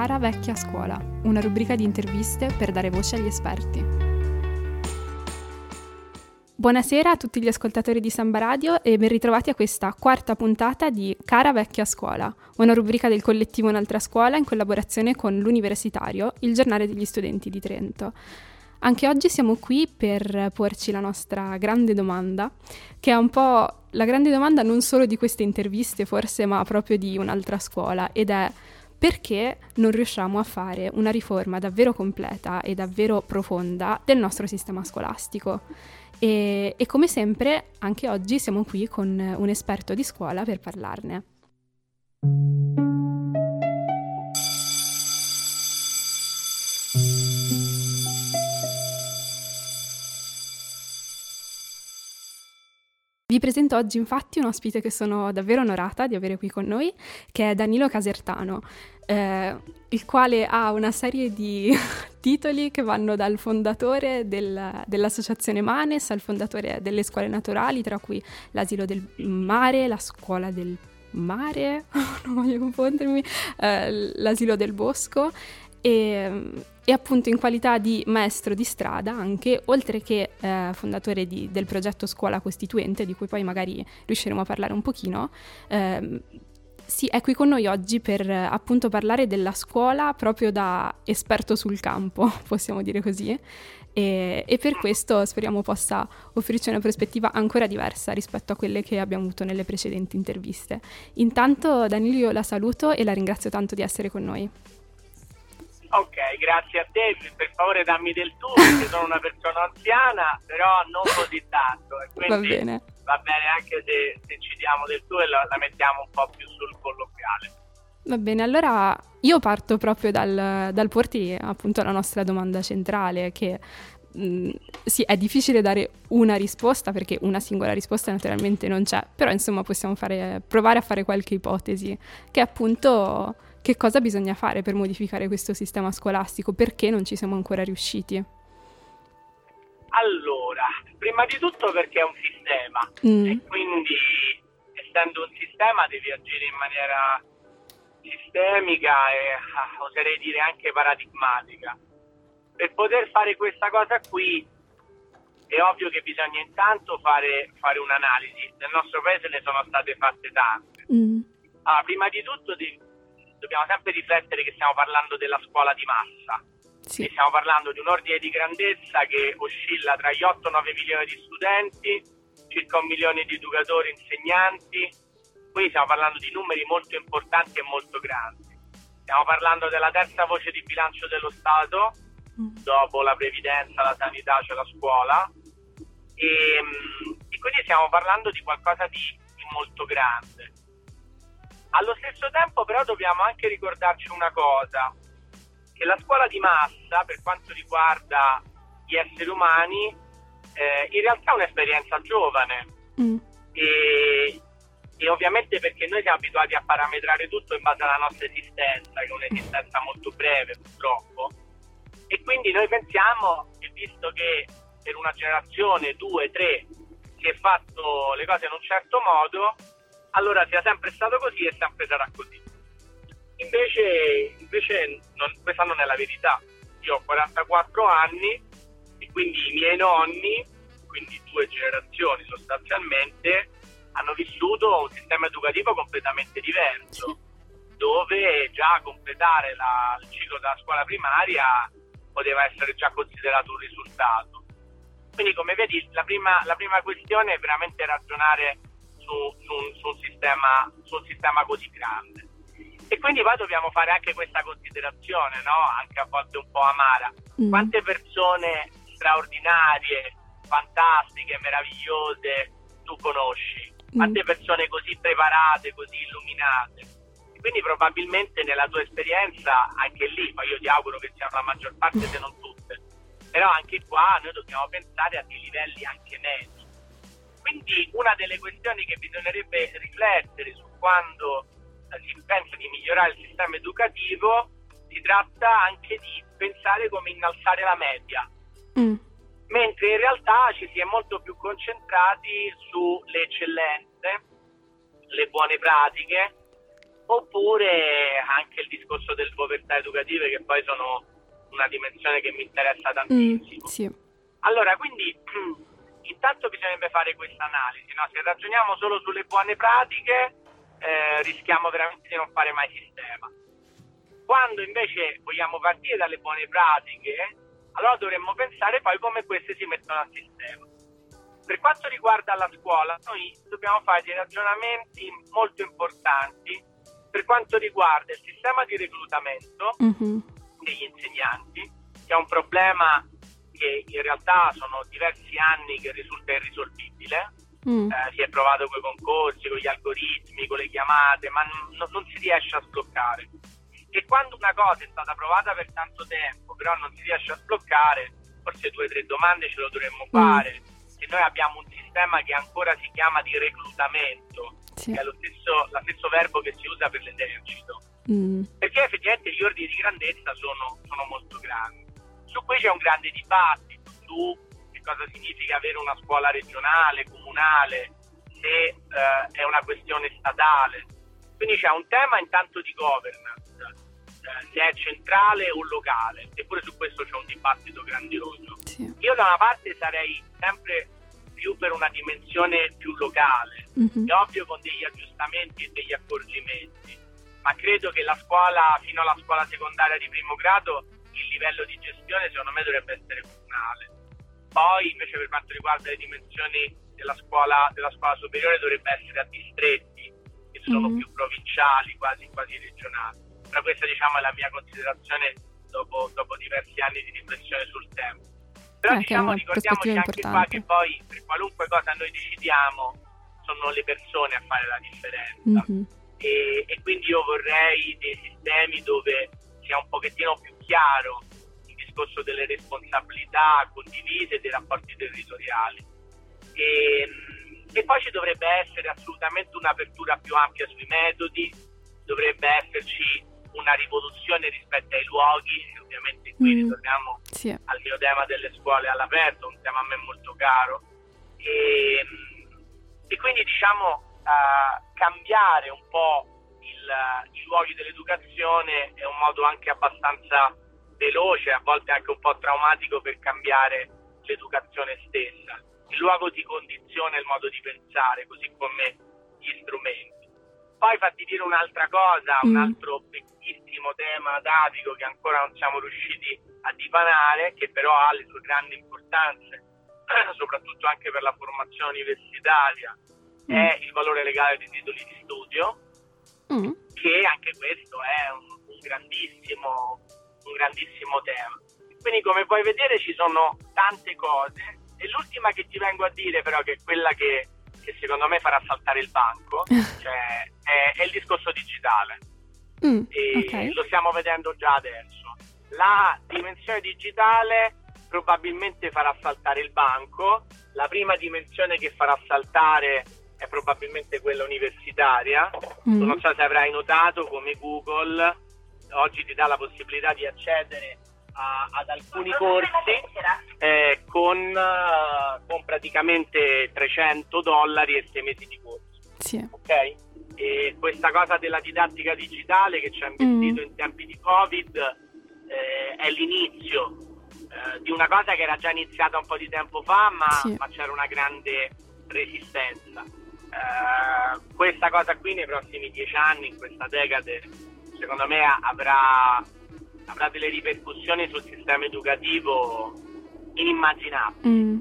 Cara vecchia scuola, una rubrica di interviste per dare voce agli esperti. Buonasera a tutti gli ascoltatori di Samba Radio e ben ritrovati a questa quarta puntata di Cara vecchia scuola, una rubrica del collettivo Un'altra scuola in collaborazione con l'Universitario, il giornale degli studenti di Trento. Anche oggi siamo qui per porci la nostra grande domanda, che è un po' la grande domanda non solo di queste interviste forse, ma proprio di un'altra scuola, ed è perché non riusciamo a fare una riforma davvero completa e davvero profonda del nostro sistema scolastico. E, e come sempre, anche oggi siamo qui con un esperto di scuola per parlarne. Vi presento oggi infatti un ospite che sono davvero onorata di avere qui con noi, che è Danilo Casertano, eh, il quale ha una serie di titoli che vanno dal fondatore del, dell'associazione Manes al fondatore delle scuole naturali, tra cui l'asilo del mare, la scuola del mare, non voglio confondermi, eh, l'asilo del bosco e, e, appunto in qualità di maestro di strada anche, oltre che eh, fondatore di, del progetto Scuola Costituente, di cui poi magari riusciremo a parlare un pochino, eh, sì, è qui con noi oggi per appunto parlare della scuola proprio da esperto sul campo, possiamo dire così, e, e, per questo speriamo possa offrirci una prospettiva ancora diversa rispetto a quelle che abbiamo avuto nelle precedenti interviste. Intanto Danilo io la saluto e la ringrazio tanto di essere con noi. Ok, grazie a te, per favore dammi del tu, perché sono una persona anziana, però non così tanto. va bene. Va bene anche se, se ci diamo del tu e la, la, mettiamo un po' più sul colloquiale. Va bene, allora io parto proprio dal, dal porti appunto la nostra domanda centrale, che mh, sì, è difficile dare una risposta perché una singola risposta naturalmente non c'è, però insomma possiamo fare, provare a fare qualche ipotesi, che appunto che cosa bisogna fare per modificare questo sistema scolastico? Perché non ci siamo ancora riusciti? Allora, prima di tutto perché è un sistema mm. e quindi essendo un sistema devi agire in maniera sistemica e ah, oserei dire anche paradigmatica. Per poter fare questa cosa qui è ovvio che bisogna intanto fare, fare un'analisi. Nel nostro paese ne sono state fatte tante. Mm. Allora, prima di tutto devi dobbiamo sempre riflettere che stiamo parlando della scuola di massa. Sì. Stiamo parlando di un ordine di grandezza che oscilla tra gli 8 e 9 milioni di studenti, circa un milione di educatori e insegnanti, quindi stiamo parlando di numeri molto importanti e molto grandi. Stiamo parlando della terza voce di bilancio dello Stato, mm. dopo la previdenza, la sanità, cioè la scuola, e, e quindi stiamo parlando di qualcosa di, di molto grande. Allo stesso tempo però dobbiamo anche ricordarci una cosa, che la scuola di massa, per quanto riguarda gli esseri umani, eh, in realtà è un'esperienza giovane. Mm. E, e, ovviamente perché noi siamo abituati a parametrare tutto in base alla nostra esistenza, che è un'esistenza molto breve purtroppo. E quindi noi pensiamo che visto che per una generazione, due, tre, si è fatto le cose in un certo modo, allora sia sempre stato così e sempre sarà così. Invece, invece non, questa non è la verità. Io ho 44 anni e quindi i miei nonni, quindi due generazioni sostanzialmente, hanno vissuto un sistema educativo completamente diverso, dove già completare la, il ciclo della scuola primaria poteva essere già considerato un risultato. Quindi come vedi la prima, la prima questione è veramente ragionare su, su, su, un sistema, su, un sistema, così grande. E quindi poi dobbiamo fare anche questa considerazione, no? anche a volte un po' amara. Mm. Quante persone straordinarie, fantastiche, meravigliose tu conosci? Mm. Quante persone così preparate, così illuminate? quindi probabilmente nella tua esperienza, anche lì, ma io ti auguro che siano la maggior parte se non tutte, però anche qua noi dobbiamo pensare a dei livelli anche medi quindi una delle questioni che bisognerebbe riflettere su quando si pensa di migliorare il sistema educativo si tratta anche di pensare come innalzare la media. Mm. Mentre in realtà ci si è molto più concentrati sulle eccellenze, le buone pratiche oppure anche il discorso delle povertà educative che poi sono una dimensione che mi interessa tantissimo. Mm, sì. Allora, quindi intanto bisognerebbe fare questa analisi, no? se ragioniamo solo sulle buone pratiche eh, rischiamo veramente di non fare mai sistema. Quando invece vogliamo partire dalle buone pratiche, allora dovremmo pensare poi come queste si mettono a sistema. Per quanto riguarda la scuola, noi dobbiamo fare dei ragionamenti molto importanti per quanto riguarda il sistema di reclutamento mm-hmm. degli insegnanti, che è un problema che in realtà sono diversi anni che risulta irrisolvibile. Mm. Eh, si è provato con i concorsi, con gli algoritmi, con le chiamate, ma n- non si riesce a sbloccare. E quando una cosa è stata provata per tanto tempo, però non si riesce a sbloccare, forse due o tre domande ce lo dovremmo mm. fare. Se noi abbiamo un sistema che ancora si chiama di reclutamento, sì. che è lo stesso, lo stesso verbo che si usa per l'esercito, mm. perché effettivamente gli ordini di grandezza sono, sono molto grandi. Su cui c'è un grande dibattito su che cosa significa avere una scuola regionale, comunale, se eh, è una questione statale. Quindi c'è un tema intanto di governance, eh, se è centrale o locale, eppure su questo c'è un dibattito grandioso. Sì. Io da una parte sarei sempre più per una dimensione più locale, mm-hmm. è ovvio con degli aggiustamenti e degli accorgimenti, ma credo che la scuola fino alla scuola secondaria di primo grado il livello di gestione secondo me dovrebbe essere comunale. Poi invece per quanto riguarda le dimensioni della scuola, della scuola superiore dovrebbe essere a distretti che sono mm-hmm. più provinciali, quasi, quasi regionali. Però questa diciamo è la mia considerazione dopo, dopo diversi anni di riflessione sul tema. Però anche diciamo, ricordiamoci anche qua che poi per qualunque cosa noi decidiamo sono le persone a fare la differenza. Mm-hmm. E, e, quindi io vorrei dei sistemi dove sia un pochettino più chiaro il discorso delle responsabilità condivise e dei rapporti territoriali. E, e poi ci dovrebbe essere assolutamente un'apertura più ampia sui metodi, dovrebbe esserci una rivoluzione rispetto ai luoghi, ovviamente qui mm, ritorniamo sì. al mio tema delle scuole all'aperto, un tema a me molto caro. E, e quindi diciamo uh, cambiare un po' il, i luoghi dell'educazione è un modo anche abbastanza veloce, a volte anche un po' traumatico per cambiare l'educazione stessa. Il luogo ti condiziona il modo di pensare, così come gli strumenti. Poi fatti dire un'altra cosa, un mm. altro bellissimo tema adapico che ancora non siamo riusciti a dipanare, che però ha le sue grandi importanze, soprattutto anche per la formazione universitaria, mm. è il valore legale dei titoli di studio, mm. che anche questo è un, un grandissimo un grandissimo tema. Quindi come puoi vedere ci sono tante cose e l'ultima che ti vengo a dire però che è quella che, che secondo me farà saltare il banco cioè, è, è, il discorso digitale. Mm, okay. Lo stiamo vedendo già adesso. La dimensione digitale probabilmente farà saltare il banco, la prima dimensione che farà saltare è probabilmente quella universitaria. Mm. Non so se avrai notato come Google oggi ti dà la possibilità di accedere a, ad alcuni corsi eh, con, uh, con, praticamente 300 dollari e 6 mesi di corso. Sì. Ok? E questa cosa della didattica digitale che ci ha investito mm. in tempi di Covid eh, è l'inizio eh, di una cosa che era già iniziata un po' di tempo fa, ma, sì. ma c'era una grande resistenza. Uh, questa cosa qui nei prossimi dieci anni, in questa decade, secondo me avrà, avrà delle ripercussioni sul sistema educativo inimmaginabili. Mm.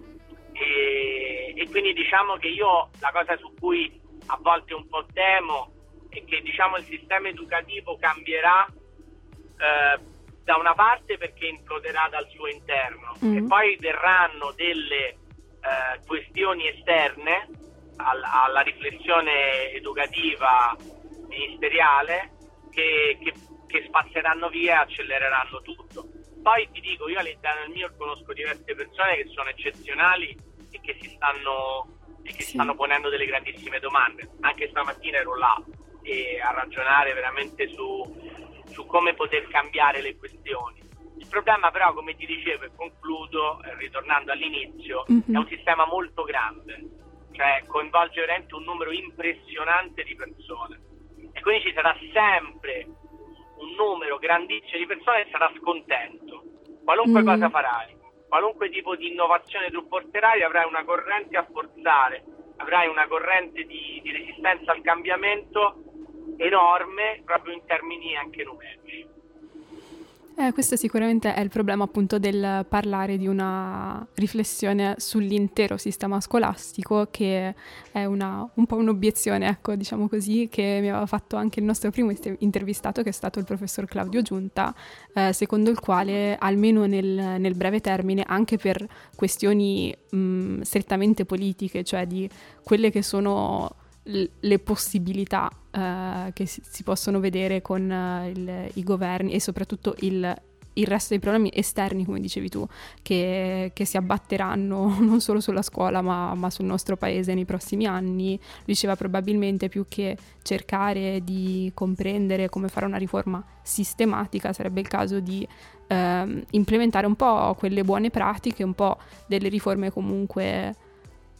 E, e, quindi diciamo che io la cosa su cui a volte un po' temo è che diciamo, il sistema educativo cambierà eh, da una parte perché imploderà dal suo interno mm. e poi verranno delle eh, questioni esterne al, alla riflessione educativa ministeriale che, che, che spazzeranno via e accelereranno tutto. Poi ti dico, io all'interno del mio conosco diverse persone che sono eccezionali e che si stanno, e che sì. stanno ponendo delle grandissime domande. Anche stamattina ero là e a ragionare veramente su, su come poter cambiare le questioni. Il problema però, come ti dicevo e concludo, ritornando all'inizio, mm-hmm. è un sistema molto grande, cioè coinvolge veramente un numero impressionante di persone e quindi ci sarà sempre un numero grandissimo di persone che sarà scontento. Qualunque mm. cosa farai, qualunque tipo di innovazione tu porterai, avrai una corrente a forzare, avrai una corrente di, di resistenza al cambiamento enorme proprio in termini anche numerici. Eh, questo sicuramente è il problema appunto del parlare di una riflessione sull'intero sistema scolastico che è una, un po' un'obiezione, ecco, diciamo così, che mi aveva fatto anche il nostro primo intervistato che è stato il professor Claudio Giunta, eh, secondo il quale almeno nel, nel, breve termine, anche per questioni mh, strettamente politiche, cioè di quelle che sono le possibilità uh, che si, si, possono vedere con uh, il, i governi e soprattutto il, il, resto dei problemi esterni, come dicevi tu, che, che si abbatteranno non solo sulla scuola ma, ma, sul nostro paese nei prossimi anni. Diceva probabilmente più che cercare di comprendere come fare una riforma sistematica, sarebbe il caso di uh, implementare un po' quelle buone pratiche, un po' delle riforme comunque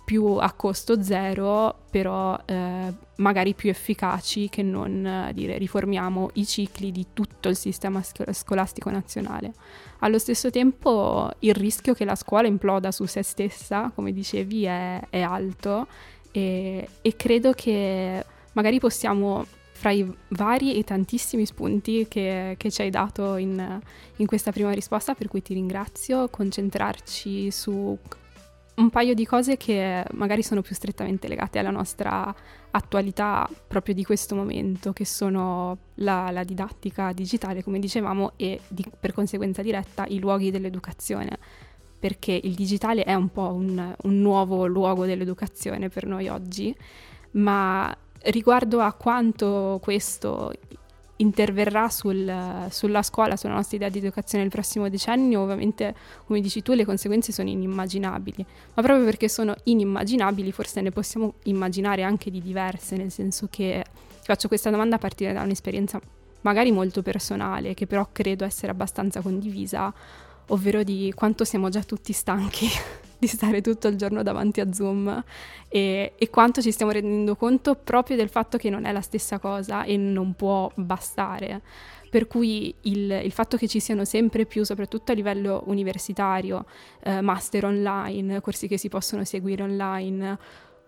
più a costo zero, però eh, magari più efficaci che non eh, dire riformiamo i cicli di tutto il sistema scolastico nazionale. Allo stesso tempo il rischio che la scuola imploda su se stessa, come dicevi, è, è alto e, e credo che magari possiamo fra i vari e tantissimi spunti che, che ci hai dato in, in, questa prima risposta, per cui ti ringrazio, concentrarci su un paio di cose che magari sono più strettamente legate alla nostra attualità proprio di questo momento, che sono la, la didattica digitale, come dicevamo, e di, per conseguenza diretta i luoghi dell'educazione, perché il digitale è un po' un, un nuovo luogo dell'educazione per noi oggi, ma riguardo a quanto questo interverrà sul, sulla scuola, sulla nostra idea di educazione nel prossimo decennio, ovviamente, come dici tu, le conseguenze sono inimmaginabili, ma proprio perché sono inimmaginabili, forse ne possiamo immaginare anche di diverse, nel senso che ti faccio questa domanda a partire da un'esperienza magari molto personale, che però credo essere abbastanza condivisa, ovvero di quanto siamo già tutti stanchi di stare tutto il giorno davanti a Zoom e, e, quanto ci stiamo rendendo conto proprio del fatto che non è la stessa cosa e non può bastare. Per cui il, il fatto che ci siano sempre più, soprattutto a livello universitario, eh, master online, corsi che si possono seguire online,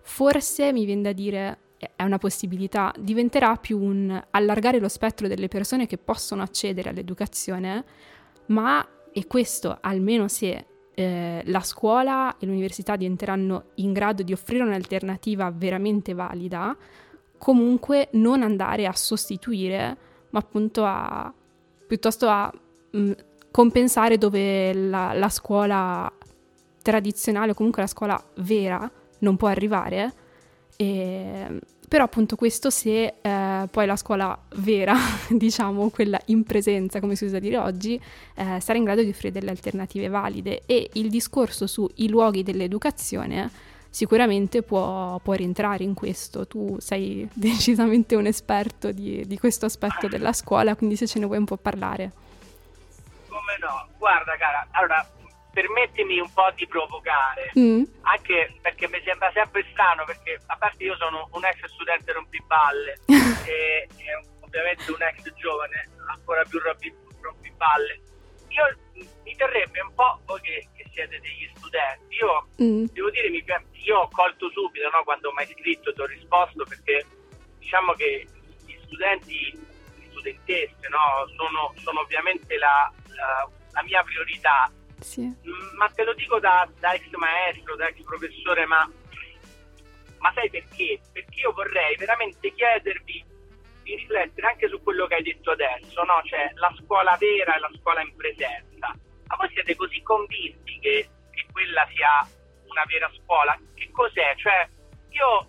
forse mi viene da dire è una possibilità, diventerà più un allargare lo spettro delle persone che possono accedere all'educazione, ma, e questo almeno se eh, la scuola e l'università diventeranno in grado di offrire un'alternativa veramente valida, comunque non andare a sostituire, ma appunto a piuttosto a mh, mm, compensare dove la, la scuola tradizionale o comunque la scuola vera non può arrivare. E però appunto questo se eh, poi la scuola vera, diciamo quella in presenza, come si usa dire oggi, eh, sarà in grado di offrire delle alternative valide e il discorso sui luoghi dell'educazione sicuramente può, può rientrare in questo. Tu sei decisamente un esperto di, di questo aspetto della scuola, quindi se ce ne vuoi un po' parlare. Come no? Guarda cara, allora permettimi un po' di provocare, mm. anche perché mi sembra sempre strano, perché a parte io sono un ex studente rompiballe e, e, ovviamente un ex giovane ancora più rompiballe, io mi terrebbe un po' voi che, che siete degli studenti, io mm. devo dire, mi, io ho colto subito no, quando mi hai scritto, ti ho risposto perché diciamo che gli studenti, le studentesse no, sono, sono ovviamente la, la, la mia priorità sì. Mm, ma te lo dico da, da, ex maestro, da ex professore, ma, ma sai perché? Perché io vorrei veramente chiedervi di riflettere anche su quello che hai detto adesso, no? Cioè la scuola vera e la scuola in presenza. Ma voi siete così convinti che, che quella sia una vera scuola? Che cos'è? Cioè, io,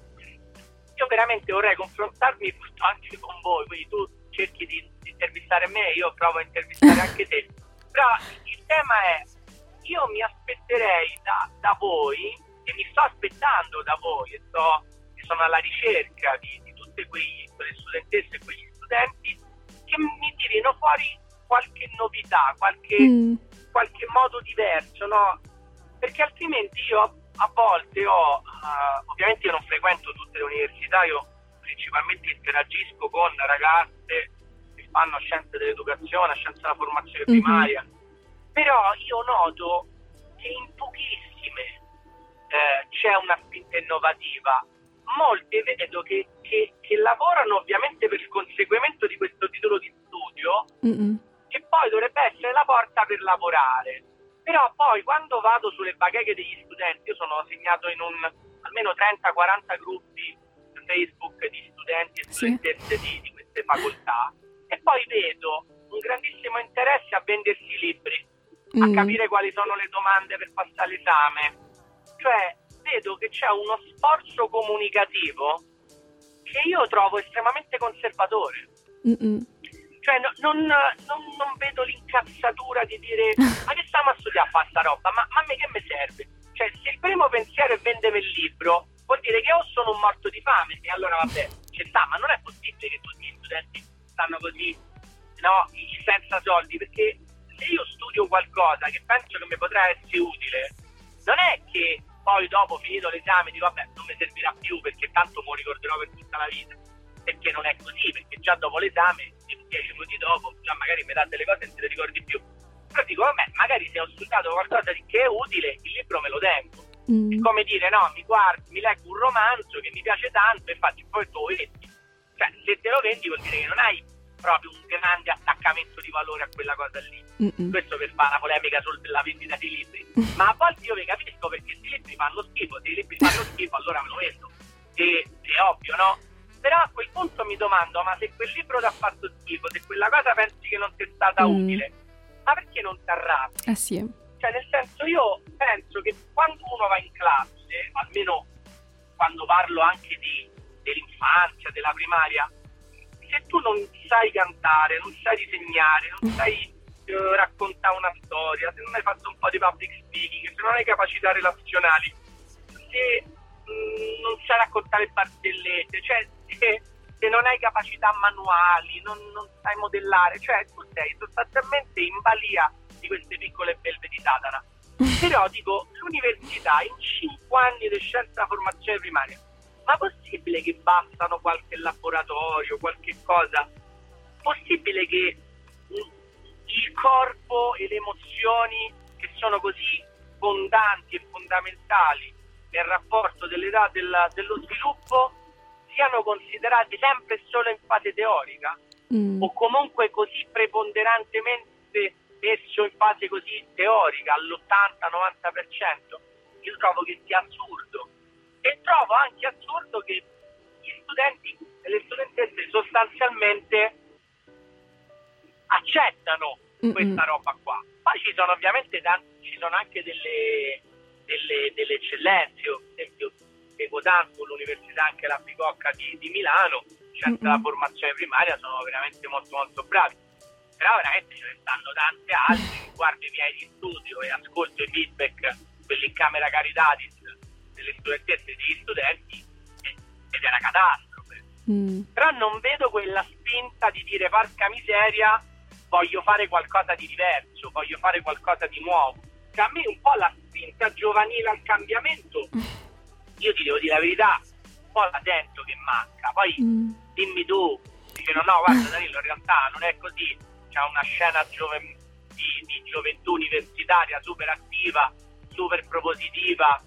io veramente vorrei confrontarmi anche con voi, quindi tu cerchi di, di intervistare me, io provo a intervistare anche te. Però il tema è io mi aspetterei da, da, voi, e mi sto aspettando da voi, e, sto, sono alla ricerca di, di tutte quei, quelle studentesse e quegli studenti, che mi tirino fuori qualche novità, qualche, mm. qualche modo diverso, no? Perché altrimenti io a volte ho, uh, ovviamente io non frequento tutte le università, io principalmente interagisco con ragazze che fanno scienze dell'educazione, scienze della formazione mm-hmm. primaria, però io noto che in pochissime eh, c'è una spinta innovativa. Molte vedo che, che, che, lavorano ovviamente per il conseguimento di questo titolo di studio, mm-hmm. che poi dovrebbe essere la porta per lavorare. Però poi quando vado sulle bacheche degli studenti, io sono segnato in un almeno 30-40 gruppi Facebook di studenti e studentesse sì. di, di queste facoltà, e poi vedo un grandissimo interesse a vendersi libri a mm. capire quali sono le domande per passare l'esame. Cioè, vedo che c'è uno sforzo comunicativo che io trovo estremamente conservatore. Mm-mm. Cioè, no, non, non, non, vedo l'incazzatura di dire ma che stiamo a studiare a fare sta roba? Ma, ma a me che mi serve? Cioè, se il primo pensiero è vendere il libro, vuol dire che o sono un morto di fame e allora vabbè, ci sta, ma non è possibile che tutti gli studenti stanno così, no, senza soldi, perché se io studio qualcosa che penso che mi potrà essere utile, non è che poi dopo finito l'esame dico vabbè non mi servirà più perché tanto me lo ricorderò per tutta la vita. Perché non è così, perché già dopo l'esame, dieci minuti dopo, già magari metà delle cose non te le ricordi più. Però dico, vabbè, magari se ho studiato qualcosa che è utile, il libro me lo tengo. Mm. È come dire, no, mi guardo, mi leggo un romanzo che mi piace tanto e faccio poi tu lo vendi. Cioè, se te lo vendi vuol dire che non hai proprio un grande attaccamento di valore a quella cosa lì. Mm-mm. Questo per fare una polemica sulla vendita dei libri. Ma a volte io vi capisco perché se i libri fanno schifo, se i libri fanno schifo allora me lo vendo. E, è ovvio, no? Però a quel punto mi domando, ma se quel libro ti ha fatto schifo, se quella cosa pensi che non ti è stata mm. utile, ma perché non ti arrabbi? Eh sì. Cioè, nel senso, io penso che quando uno va in classe, almeno quando parlo anche di, dell'infanzia, della primaria, se tu non sai cantare, non sai disegnare, non sai uh, raccontare una storia, se non hai fatto un po' di public speaking, se non hai capacità relazionali, se mh, mm, non sai raccontare barzellette, cioè se, se, non hai capacità manuali, non, non, sai modellare, cioè tu sei sostanzialmente in balia di queste piccole belve di Satana. Però dico, l'università in 5 anni di scienza formazione primaria ma possibile che bastano qualche laboratorio, qualche cosa? Possibile che il corpo e le emozioni che sono così fondanti e fondamentali nel rapporto dell'età della, dello sviluppo siano considerati sempre solo in fase teorica mm. o comunque così preponderantemente messo in fase così teorica all'80-90%? Io trovo che sia assurdo trovo anche assurdo che gli studenti e le studentesse sostanzialmente accettano Mm-mm. questa roba qua. Poi ci sono ovviamente tanti, ci sono anche delle, delle, delle eccellenze, io per esempio seguo tanto l'università anche la Bicocca di, di Milano, scienze della formazione primaria sono veramente molto molto bravi. Però veramente ce ne stanno tante altre, guardo i miei di studio e ascolto i feedback, quelli in camera Caritatis delle studentesse e degli studenti ed è una catastrofe. Mm. Però non vedo quella spinta di dire porca miseria, voglio fare qualcosa di diverso, voglio fare qualcosa di nuovo. Cioè, a me un po' la spinta giovanile al cambiamento, io ti devo dire la verità, un po' la sento che manca. Poi mm. dimmi tu, dice no, no, guarda Danilo, in realtà non è così, c'è una scena giove- di, di gioventù universitaria super attiva, super propositiva,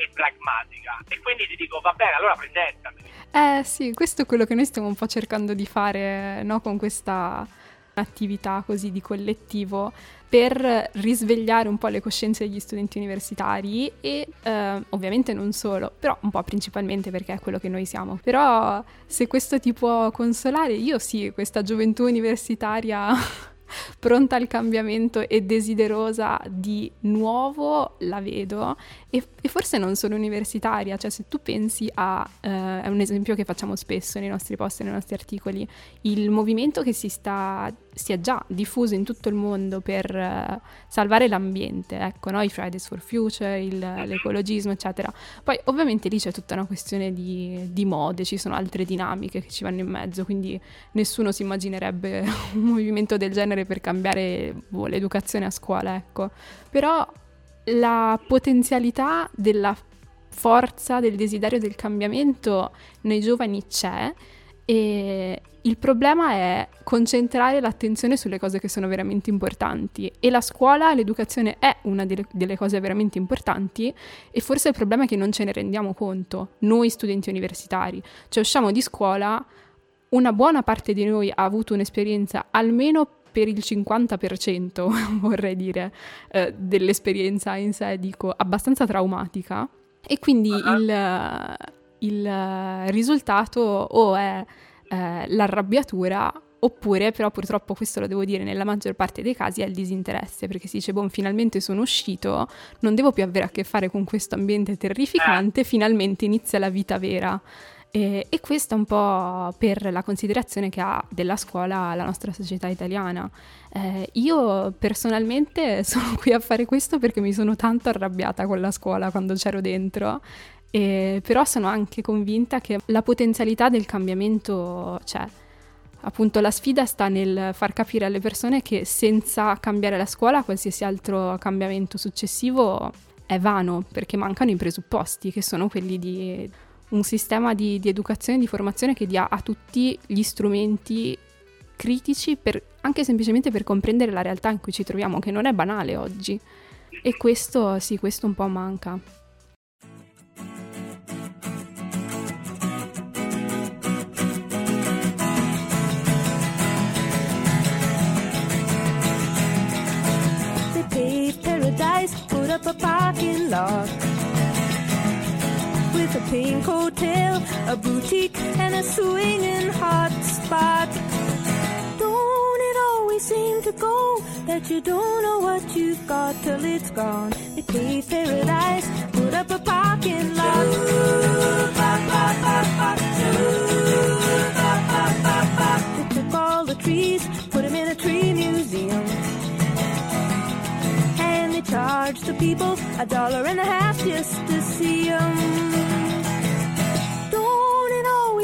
e pragmatica. E quindi ti dico, va bene, allora presentami. Eh sì, questo è quello che noi stiamo un po' cercando di fare no, con questa attività così di collettivo per risvegliare un po' le coscienze degli studenti universitari e eh, ovviamente non solo, però un po' principalmente perché è quello che noi siamo. Però se questo ti può consolare, io sì, questa gioventù universitaria pronta al cambiamento e desiderosa di nuovo, la vedo. E, e forse non solo universitaria, cioè se tu pensi a, eh, è un esempio che facciamo spesso nei nostri post, nei nostri articoli, il movimento che si sta si è già diffuso in tutto il mondo per uh, salvare l'ambiente, ecco, no? i Fridays for Future, il, l'ecologismo, eccetera. Poi ovviamente lì c'è tutta una questione di, di, mode, ci sono altre dinamiche che ci vanno in mezzo, quindi nessuno si immaginerebbe un movimento del genere per cambiare boh, l'educazione a scuola, ecco. Però la potenzialità della forza del desiderio del cambiamento nei giovani c'è e il problema è concentrare l'attenzione sulle cose che sono veramente importanti e la scuola, l'educazione è una delle, delle, cose veramente importanti e forse il problema è che non ce ne rendiamo conto, noi studenti universitari. Cioè usciamo di scuola, una buona parte di noi ha avuto un'esperienza almeno per il 50% vorrei dire eh, dell'esperienza in sé, dico, abbastanza traumatica. E quindi uh-huh. il, il risultato o è eh, l'arrabbiatura oppure però purtroppo questo lo devo dire nella maggior parte dei casi è il disinteresse perché si dice boh finalmente sono uscito non devo più avere a che fare con questo ambiente terrificante finalmente inizia la vita vera e, e questo è un po' per la considerazione che ha della scuola la nostra società italiana. Eh, io personalmente sono qui a fare questo perché mi sono tanto arrabbiata con la scuola quando c'ero dentro e, però sono anche convinta che la potenzialità del cambiamento c'è. Appunto la sfida sta nel far capire alle persone che senza cambiare la scuola qualsiasi altro cambiamento successivo è vano perché mancano i presupposti che sono quelli di un sistema di, di educazione e di formazione che dia a tutti gli strumenti critici per, anche semplicemente per comprendere la realtà in cui ci troviamo, che non è banale oggi. E questo, sì, questo un po' manca. paradise, put up a parking lot. With a pink hotel, a boutique, and a swinging hot spot. Don't it always seem to go that you don't know what you've got till it's gone? They paved paradise, put up a parking lot. They took all the trees, put them in a tree museum and they charged the people a dollar and a half just to see them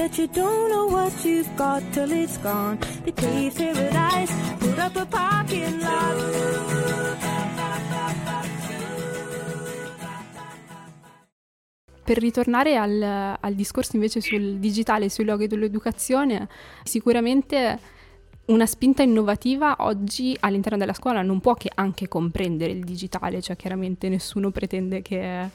That you don't know what you've got till it's gone. They paved paradise, put up a parking lot. Per ritornare al, al discorso invece sul digitale, sui luoghi dell'educazione, sicuramente una spinta innovativa oggi all'interno della scuola non può che anche comprendere il digitale, cioè chiaramente nessuno pretende che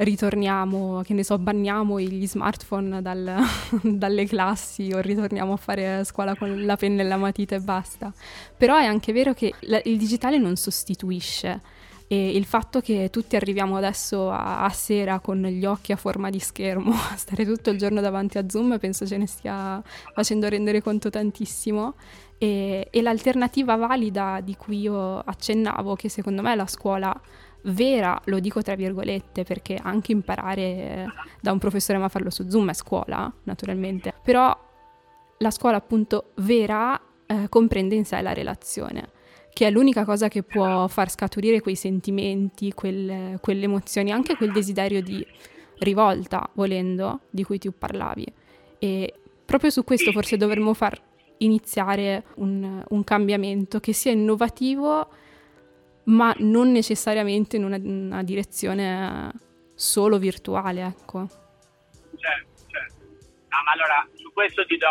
ritorniamo, che ne so, banniamo gli smartphone dal, dalle classi o ritorniamo a fare scuola con la penna e la matita e basta. Però è anche vero che la, il digitale non sostituisce e il fatto che tutti arriviamo adesso a, a, sera con gli occhi a forma di schermo, a stare tutto il giorno davanti a Zoom, penso ce ne stia facendo rendere conto tantissimo. E, e l'alternativa valida di cui io accennavo, che secondo me la scuola vera, lo dico tra virgolette, perché anche imparare da un professore ma farlo su Zoom è scuola, naturalmente, però la scuola appunto vera eh, comprende in sé la relazione, che è l'unica cosa che può far scaturire quei sentimenti, quelle, quelle emozioni, anche quel desiderio di rivolta, volendo, di cui tu parlavi. E proprio su questo forse dovremmo far iniziare un, un cambiamento che sia innovativo ma non necessariamente in una, una direzione solo virtuale, ecco. Certo, certo. Ah, ma allora su questo ti do,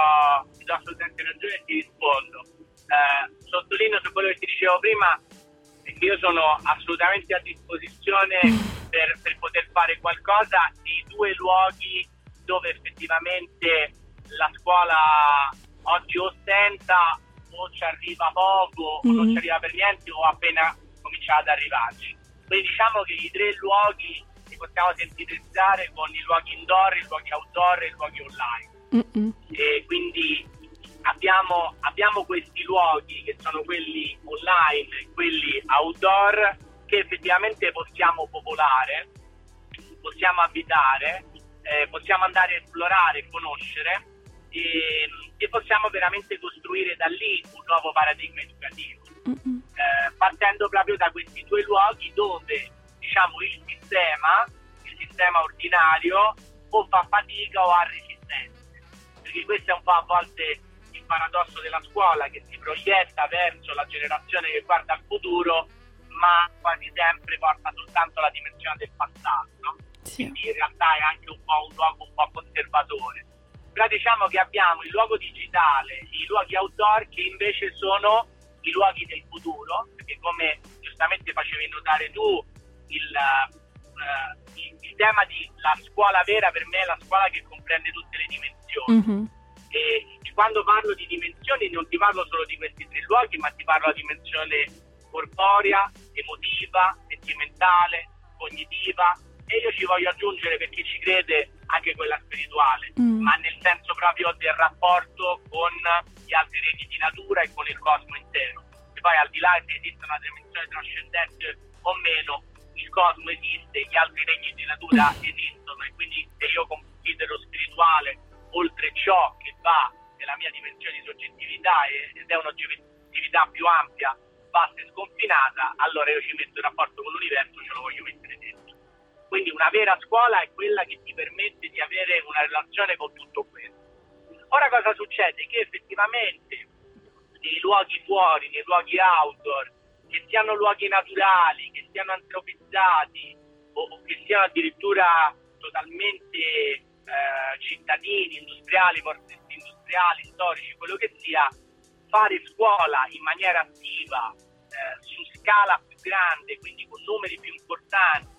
ti do assolutamente ragione e ti rispondo. Eh, sottolineo su quello che ti dicevo prima, che io sono assolutamente a disposizione per, per poter fare qualcosa di due luoghi dove effettivamente la scuola oggi ostenta o ci arriva poco mm-hmm. o non ci arriva per niente o appena comincia ad arrivarci. Quindi diciamo che i tre luoghi li possiamo sintetizzare con i luoghi indoor, i luoghi outdoor e i luoghi online. Mm-mm. E quindi abbiamo, abbiamo questi luoghi che sono quelli online e quelli outdoor che effettivamente possiamo popolare, possiamo abitare, eh, possiamo andare a esplorare, conoscere e, e possiamo veramente costruire da lì un nuovo paradigma educativo, eh, partendo proprio da questi due luoghi dove diciamo, il sistema, il sistema ordinario, o fa fatica o ha resistenze, perché questo è un po' a volte il paradosso della scuola che si proietta verso la generazione che guarda al futuro, ma quasi sempre porta soltanto la dimensione del passato, no? sì. quindi in realtà è anche un po' un luogo un po' conservatore però diciamo che abbiamo il luogo digitale, i luoghi outdoor che invece sono i luoghi del futuro, perché come giustamente facevi notare tu, il, uh, il, il tema di la scuola vera per me è la scuola che comprende tutte le dimensioni. Mm-hmm. E quando parlo di dimensioni non ti parlo solo di questi tre luoghi, ma ti parlo di dimensione corporea, emotiva, sentimentale, cognitiva, e io ci voglio aggiungere per chi ci crede anche quella spirituale, mm. ma nel senso proprio del rapporto con gli altri regni di natura e con il cosmo intero. E poi al di là se esiste una dimensione trascendente o meno, il cosmo esiste, gli altri regni di natura mm. esistono e quindi se io considero spirituale oltre ciò che va nella mia dimensione di soggettività ed è un'oggettività più ampia, vasta e sconfinata, allora io ci metto il rapporto con l'universo, Quindi una vera scuola è quella che ti permette di avere una relazione con tutto questo. Ora cosa succede? Che effettivamente nei luoghi fuori, nei luoghi outdoor, che siano luoghi naturali, che siano antropizzati o, o che siano addirittura totalmente eh, cittadini, industriali, porti industriali, storici, quello che sia, fare scuola in maniera attiva, eh, su scala più grande, quindi con numeri più importanti,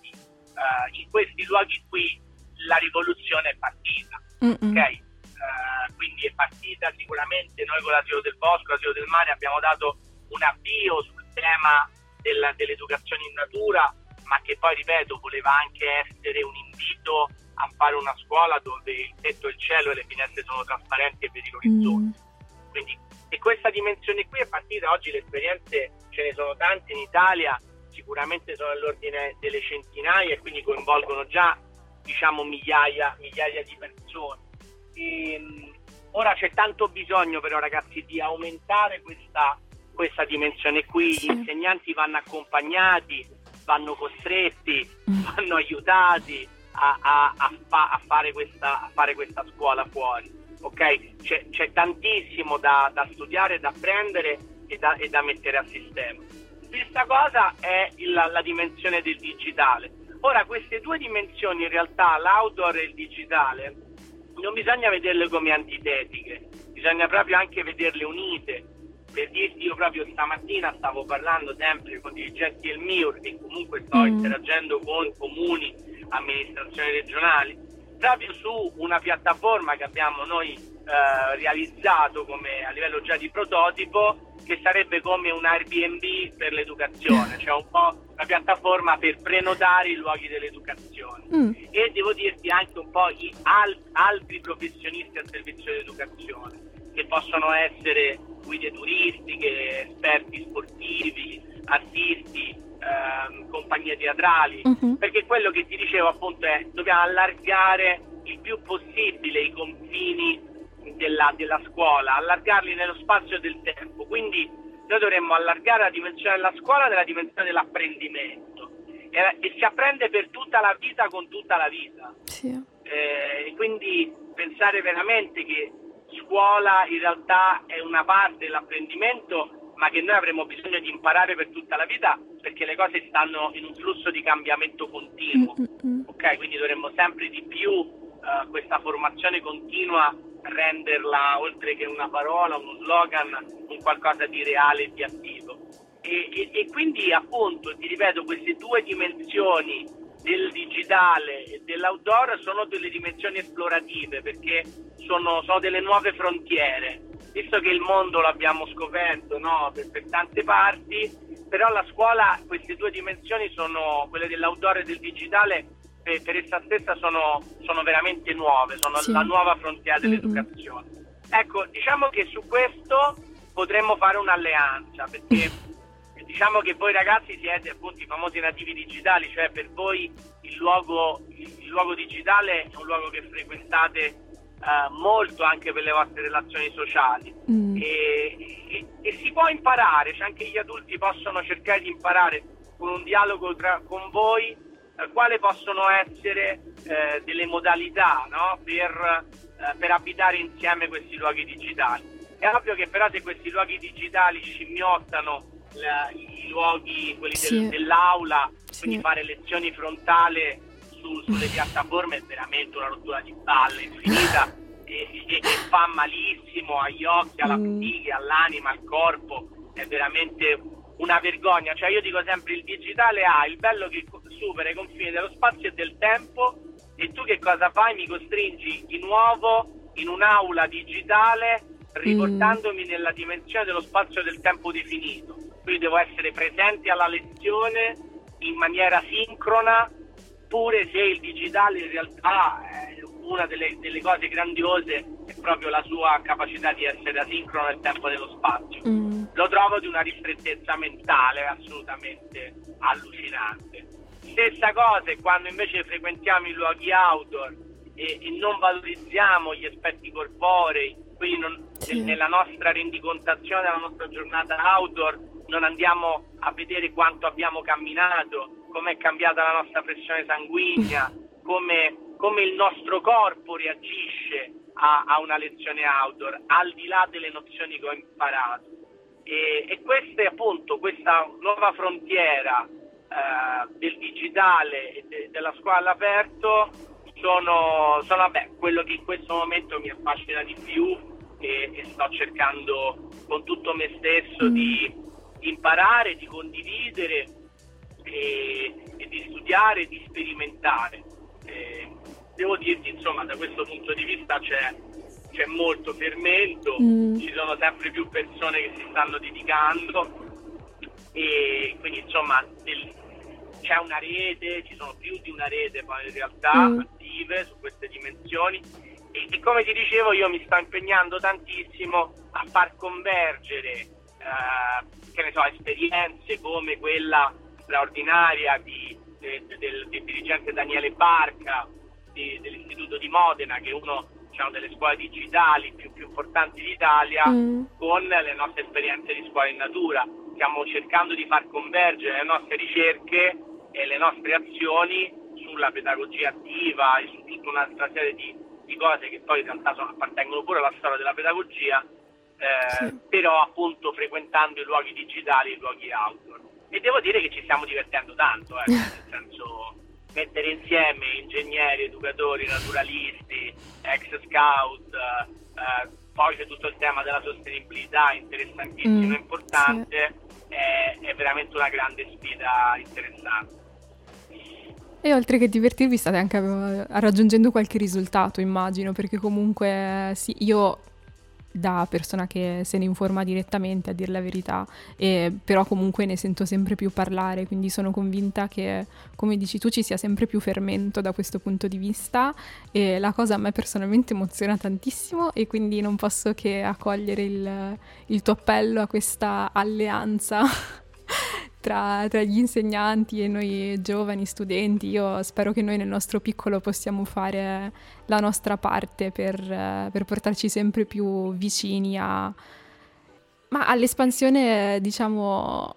uh, in questi luoghi qui la rivoluzione è partita. Okay? Uh, quindi è partita sicuramente noi con l'asilo del bosco, l'asilo del mare abbiamo dato un avvio sul tema della, dell'educazione in natura, ma che poi, ripeto, voleva anche essere un invito a fare una scuola dove il tetto è il cielo e le finestre sono trasparenti e vedi l'orizzonte. Mm. Quindi, e questa dimensione qui è partita, oggi le esperienze ce ne sono tante in Italia, sicuramente sono all'ordine delle centinaia e quindi coinvolgono già diciamo migliaia, migliaia di persone. E, ehm, ora c'è tanto bisogno però ragazzi di aumentare questa, questa dimensione qui, gli insegnanti vanno accompagnati, vanno costretti, mm. vanno aiutati a, a, a, fa, a, fare questa, a, fare questa, scuola fuori. Okay? C'è, c'è, tantissimo da, da, studiare, da apprendere e da, e da mettere a sistema. Stessa cosa è il, la dimensione del digitale. Ora, queste due dimensioni, in realtà, l'outdoor e il digitale, non bisogna vederle come antitetiche, bisogna proprio anche vederle unite. Per dirti, io proprio stamattina stavo parlando sempre con dirigenti del MIUR e comunque sto mm. interagendo con comuni, amministrazioni regionali, proprio su una piattaforma che abbiamo noi eh, realizzato come a livello già di prototipo che sarebbe come un Airbnb per l'educazione, cioè un po' una piattaforma per prenotare i luoghi dell'educazione. Mm. E devo dirti anche un po' i al- altri professionisti al servizio dell'educazione, che possono essere guide turistiche, esperti sportivi, artisti, ehm, compagnie teatrali, mm-hmm. perché quello che ti dicevo appunto è dobbiamo allargare il più possibile i confini della, della scuola, allargarli nello spazio del tempo. Quindi noi dovremmo allargare la dimensione della scuola nella dimensione dell'apprendimento e, e, si apprende per tutta la vita con tutta la vita. Sì. Eh, e quindi pensare veramente che scuola in realtà è una parte dell'apprendimento ma che noi avremo bisogno di imparare per tutta la vita perché le cose stanno in un flusso di cambiamento continuo. Mm-hmm. Ok, quindi dovremmo sempre di più uh, questa formazione continua renderla, oltre che una parola, uno slogan, un qualcosa di reale e di attivo. E, e, e quindi appunto, ti ripeto, queste due dimensioni del digitale e dell'outdoor sono delle dimensioni esplorative perché sono, sono delle nuove frontiere. Visto che il mondo l'abbiamo scoperto no, per, per tante parti, però la scuola, queste due dimensioni sono quelle dell'outdoor e del digitale per, per essa stessa sono, sono, veramente nuove, sono sì. la nuova frontiera dell'educazione. Mm-hmm. Ecco, diciamo che su questo potremmo fare un'alleanza, perché diciamo che voi ragazzi siete appunto i famosi nativi digitali, cioè per voi il luogo, il luogo digitale è un luogo che frequentate uh, molto anche per le vostre relazioni sociali mm. e, e, e, si può imparare, cioè anche gli adulti possono cercare di imparare con un dialogo tra, con voi eh, quali possono essere eh, delle modalità no? per, per abitare insieme questi luoghi digitali. È ovvio che però se questi luoghi digitali scimmiottano la, i luoghi, quelli sì. del, dell'aula, sì. quindi fare lezioni frontale su, sulle piattaforme è veramente una rottura di balle infinita e, e, e, fa malissimo agli occhi, alla mm. all'anima, al corpo, è veramente una vergogna. Cioè io dico sempre il digitale ha il bello che supera i confini dello spazio e del tempo e tu che cosa fai? Mi costringi di nuovo in un'aula digitale riportandomi mm. nella dimensione dello spazio e del tempo definito. Quindi devo essere presente alla lezione in maniera sincrona, pure se il digitale in realtà è una delle, delle cose grandiose è proprio la sua capacità di essere asincrono nel tempo e dello spazio. Mm. Lo trovo di una ristrettezza mentale assolutamente allucinante. Stessa cosa quando invece frequentiamo i luoghi outdoor e, e non valorizziamo gli aspetti corporei, quindi non, sì. nella nostra rendicontazione della nostra giornata outdoor non andiamo a vedere quanto abbiamo camminato, com'è cambiata la nostra pressione sanguigna, come, come il nostro corpo reagisce a, a, una lezione outdoor, al di là delle nozioni che ho imparato. E, e questa è appunto questa nuova frontiera eh, del digitale e de, della scuola all'aperto sono, sono vabbè, quello che in questo momento mi affascina di più e, e sto cercando con tutto me stesso mm. di imparare, di condividere e, e di studiare, di sperimentare. Eh, devo dirti, insomma, da questo punto di vista c'è, c'è molto fermento, mm. ci sono sempre più persone che si stanno dedicando e quindi insomma del, c'è una rete, ci sono più di una rete poi in realtà mm. attive su queste dimensioni e, e, come ti dicevo io mi sto impegnando tantissimo a far convergere eh, so, esperienze come quella straordinaria di, de, de, del, del, dirigente Daniele Barca di, dell'Istituto di Modena che è uno diciamo, delle scuole digitali più, più importanti d'Italia mm. con le nostre esperienze di scuola in natura stiamo cercando di far convergere le nostre ricerche e le nostre azioni sulla pedagogia attiva e su tutta un'altra serie di di cose che poi in realtà sono, appartengono pure alla storia della pedagogia, eh, sì. però appunto frequentando i luoghi digitali, i luoghi outdoor. E devo dire che ci stiamo divertendo tanto, eh, nel senso mettere insieme ingegneri, educatori, naturalisti, ex scout, eh, poi c'è tutto il tema della sostenibilità interessantissimo mm, e importante, sì. è, è veramente una grande sfida interessante. E oltre che divertirvi state anche uh, raggiungendo qualche risultato, immagino, perché comunque sì, io da persona che se ne informa direttamente, a dire la verità, e, però comunque ne sento sempre più parlare, quindi sono convinta che, come dici tu, ci sia sempre più fermento da questo punto di vista e la cosa a me personalmente emoziona tantissimo e quindi non posso che accogliere il, il tuo appello a questa alleanza tra, tra, gli insegnanti e noi giovani studenti. Io spero che noi nel nostro piccolo possiamo fare la nostra parte per, per portarci sempre più vicini a, ma all'espansione, diciamo,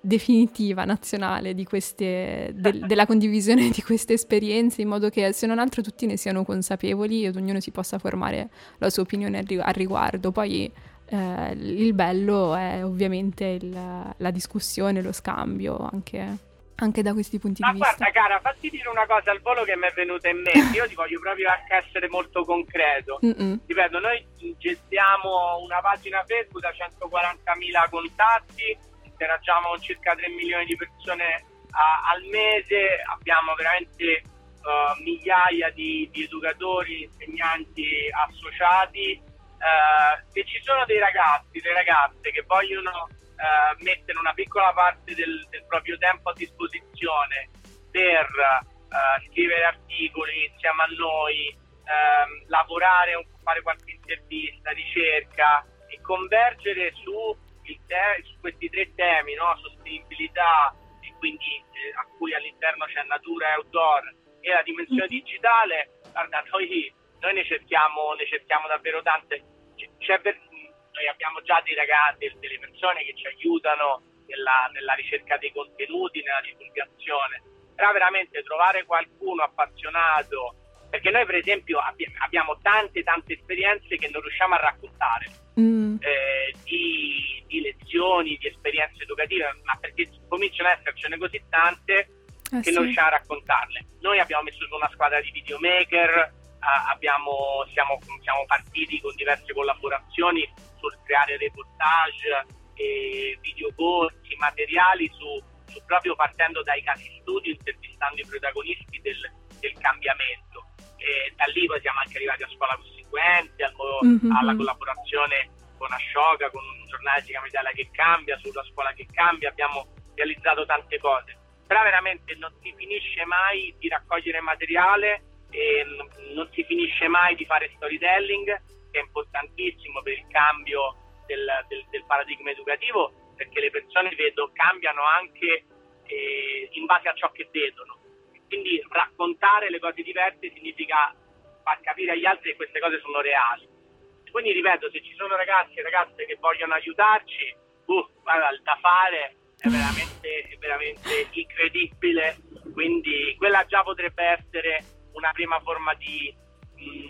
definitiva, nazionale di queste, de, della condivisione di queste esperienze, in modo che se non altro tutti ne siano consapevoli ed ognuno si possa formare la sua opinione al riguardo. Poi eh, il bello è ovviamente il, la discussione, lo scambio, anche, anche, da questi punti Ma di vista. Ma guarda cara, fatti dire una cosa al volo che mi è venuta in mente, io ti voglio proprio essere molto concreto. Mm-mm. Ripeto, noi gestiamo una pagina Facebook da 140.000 contatti, interagiamo con circa 3 milioni di persone a, al mese, abbiamo veramente uh, migliaia di, di educatori, insegnanti associati eh, se ci sono dei ragazzi, delle ragazze che vogliono uh, mettere una piccola parte del, del, proprio tempo a disposizione per uh, scrivere articoli insieme a noi, ehm, lavorare, fare qualche intervista, ricerca e convergere su, te- su questi tre temi, no? sostenibilità e quindi eh, a cui all'interno c'è natura e outdoor e la dimensione mm-hmm. digitale, guarda, noi noi ne cerchiamo, ne cerchiamo davvero tante. C'è, noi abbiamo già dei ragazzi, delle persone che ci aiutano nella, nella ricerca dei contenuti, nella divulgazione, però veramente trovare qualcuno appassionato, perché noi per esempio abbiamo tante tante esperienze che non riusciamo a raccontare, mm. eh, di, di, lezioni, di esperienze educative, ma perché cominciano ad essercene così tante eh che sì. non riusciamo a raccontarle. Noi abbiamo messo su una squadra di videomaker, abbiamo, siamo, siamo partiti con diverse collaborazioni sul creare reportage, eh, videocorsi, materiali su, su, proprio partendo dai casi studio, intervistando i protagonisti del, del cambiamento. E da lì poi siamo anche arrivati a scuola costituente, al, mm-hmm. alla collaborazione con Ashoka, con un giornale che si chiama Italia che cambia, sulla scuola che cambia, abbiamo realizzato tante cose. Però veramente non si finisce mai di raccogliere materiale e non si finisce mai di fare storytelling, che è importantissimo per il cambio del, del, del paradigma educativo perché le persone vedo cambiano anche eh, in base a ciò che vedono. Quindi raccontare le cose diverse significa far capire agli altri che queste cose sono reali. Quindi ripeto, se ci sono ragazzi e ragazze che vogliono aiutarci, uh, guarda, da fare è veramente, è veramente incredibile. Quindi quella già potrebbe essere una prima forma di,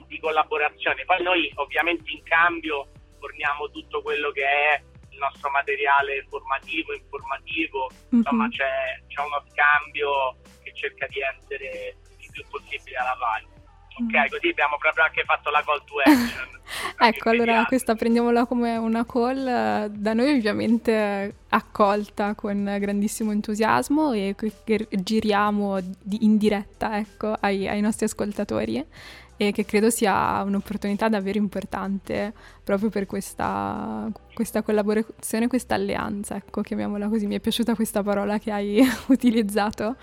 di collaborazione. Poi noi ovviamente in cambio forniamo tutto quello che è il nostro materiale formativo, informativo, mm-hmm. insomma c'è, c'è, uno scambio che cerca di essere il più possibile alla pari. Ok, mm. così abbiamo proprio anche fatto la call to action. ecco, allora questa prendiamola come una call da noi ovviamente accolta con grandissimo entusiasmo e che giriamo in diretta ecco, ai, ai nostri ascoltatori e che credo sia un'opportunità davvero importante proprio per questa, questa collaborazione, questa alleanza, ecco, chiamiamola così. Mi è piaciuta questa parola che hai utilizzato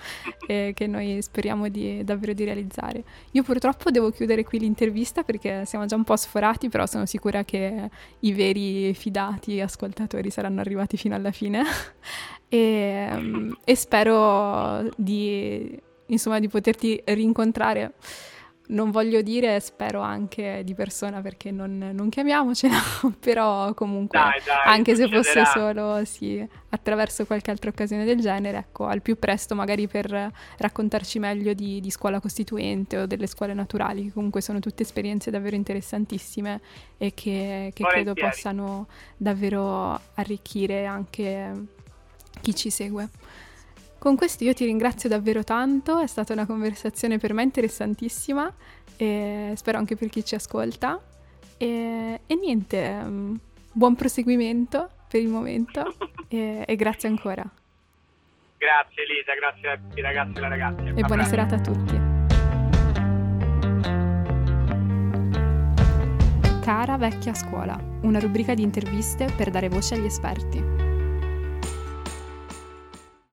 e che noi speriamo di, davvero di realizzare. Io purtroppo devo chiudere qui l'intervista perché siamo già un po' sforati, però sono sicura che i veri fidati ascoltatori saranno arrivati fino alla fine e, e spero di, insomma, di poterti rincontrare non voglio dire, spero anche di persona perché non, non chiamiamocela, però comunque dai, dai, anche se fosse solo sì, attraverso qualche altra occasione del genere, ecco, al più presto magari per raccontarci meglio di, di scuola costituente o delle scuole naturali, che comunque sono tutte esperienze davvero interessantissime e che, che credo possano davvero arricchire anche chi ci segue. Con questo io ti ringrazio davvero tanto, è stata una conversazione per me interessantissima e spero anche per chi ci ascolta. E, e niente, um, buon proseguimento per il momento e, e, grazie ancora. Grazie Elisa, grazie a tutti i ragazzi e ragazze. E buona serata a tutti. Cara vecchia scuola, una rubrica di interviste per dare voce agli esperti.